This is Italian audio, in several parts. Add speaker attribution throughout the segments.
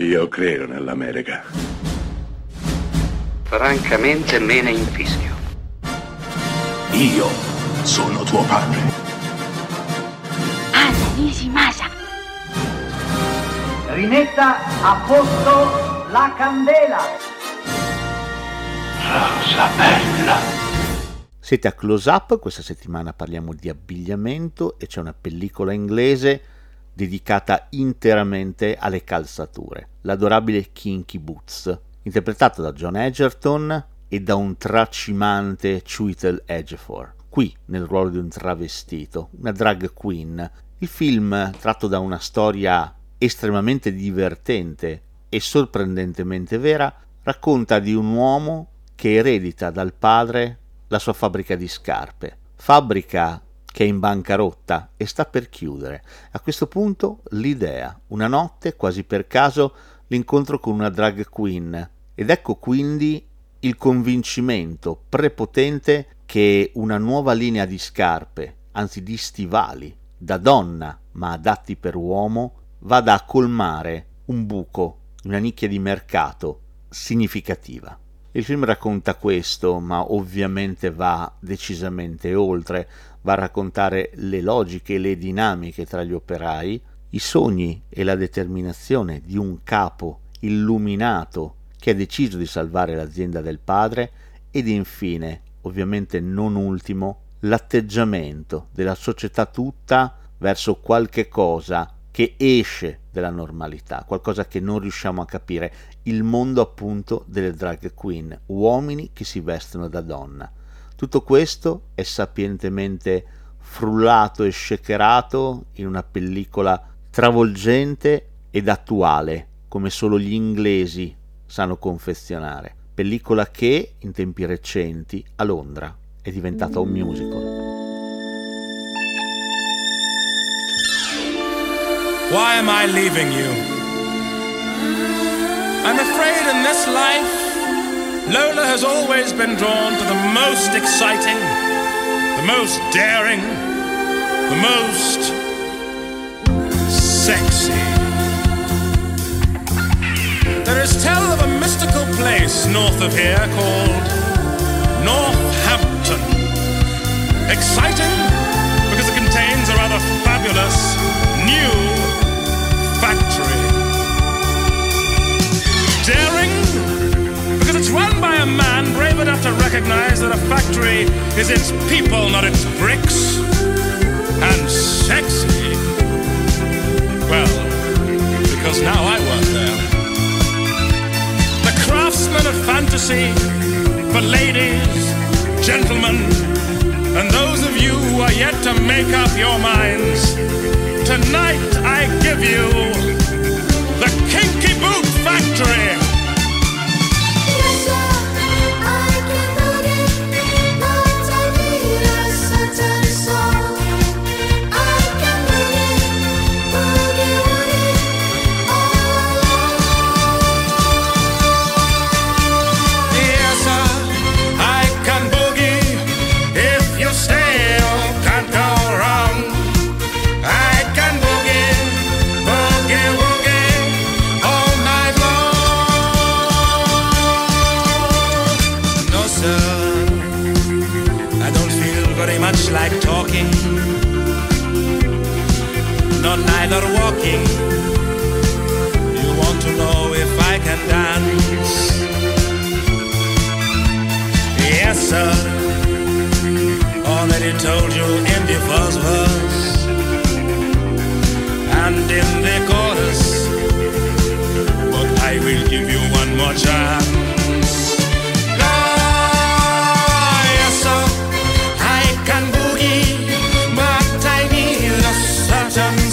Speaker 1: Io credo nell'America.
Speaker 2: Francamente me ne infischio.
Speaker 3: Io sono tuo padre.
Speaker 4: Anna Nishimasa.
Speaker 5: Rimetta a posto la candela. Rosa bella.
Speaker 6: Siete a Close Up, questa settimana parliamo di abbigliamento e c'è una pellicola inglese dedicata interamente alle calzature, l'adorabile Kinky Boots, interpretato da John Egerton e da un tracimante Chiwetel Ejiofor, qui nel ruolo di un travestito, una drag queen. Il film, tratto da una storia estremamente divertente e sorprendentemente vera, racconta di un uomo che eredita dal padre la sua fabbrica di scarpe, fabbrica che è in bancarotta e sta per chiudere. A questo punto l'idea, una notte, quasi per caso, l'incontro con una drag queen ed ecco quindi il convincimento prepotente che una nuova linea di scarpe, anzi di stivali, da donna ma adatti per uomo, vada a colmare un buco, una nicchia di mercato significativa. Il film racconta questo, ma ovviamente va decisamente oltre, va a raccontare le logiche e le dinamiche tra gli operai, i sogni e la determinazione di un capo illuminato che ha deciso di salvare l'azienda del padre ed infine, ovviamente non ultimo, l'atteggiamento della società tutta verso qualche cosa che esce dalla normalità, qualcosa che non riusciamo a capire, il mondo appunto delle drag queen, uomini che si vestono da donna. Tutto questo è sapientemente frullato e shakerato in una pellicola travolgente ed attuale, come solo gli inglesi sanno confezionare. Pellicola che, in tempi recenti, a Londra è diventata un musical.
Speaker 7: Why am I leaving you? I'm afraid in this life, Lola has always been drawn to the most exciting, the most daring, the most sexy. There is tell of a mystical place north of here called Northampton. Brave enough to recognize that a factory is its people, not its bricks. And sexy. Well, because now I work there. The craftsman of fantasy for ladies, gentlemen, and those of you who are yet to make up your minds. Tonight I give walking. You want to know if I can dance? Yes, sir. Already told you in the first verse and in the chorus, but I will give you one more chance.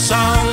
Speaker 7: song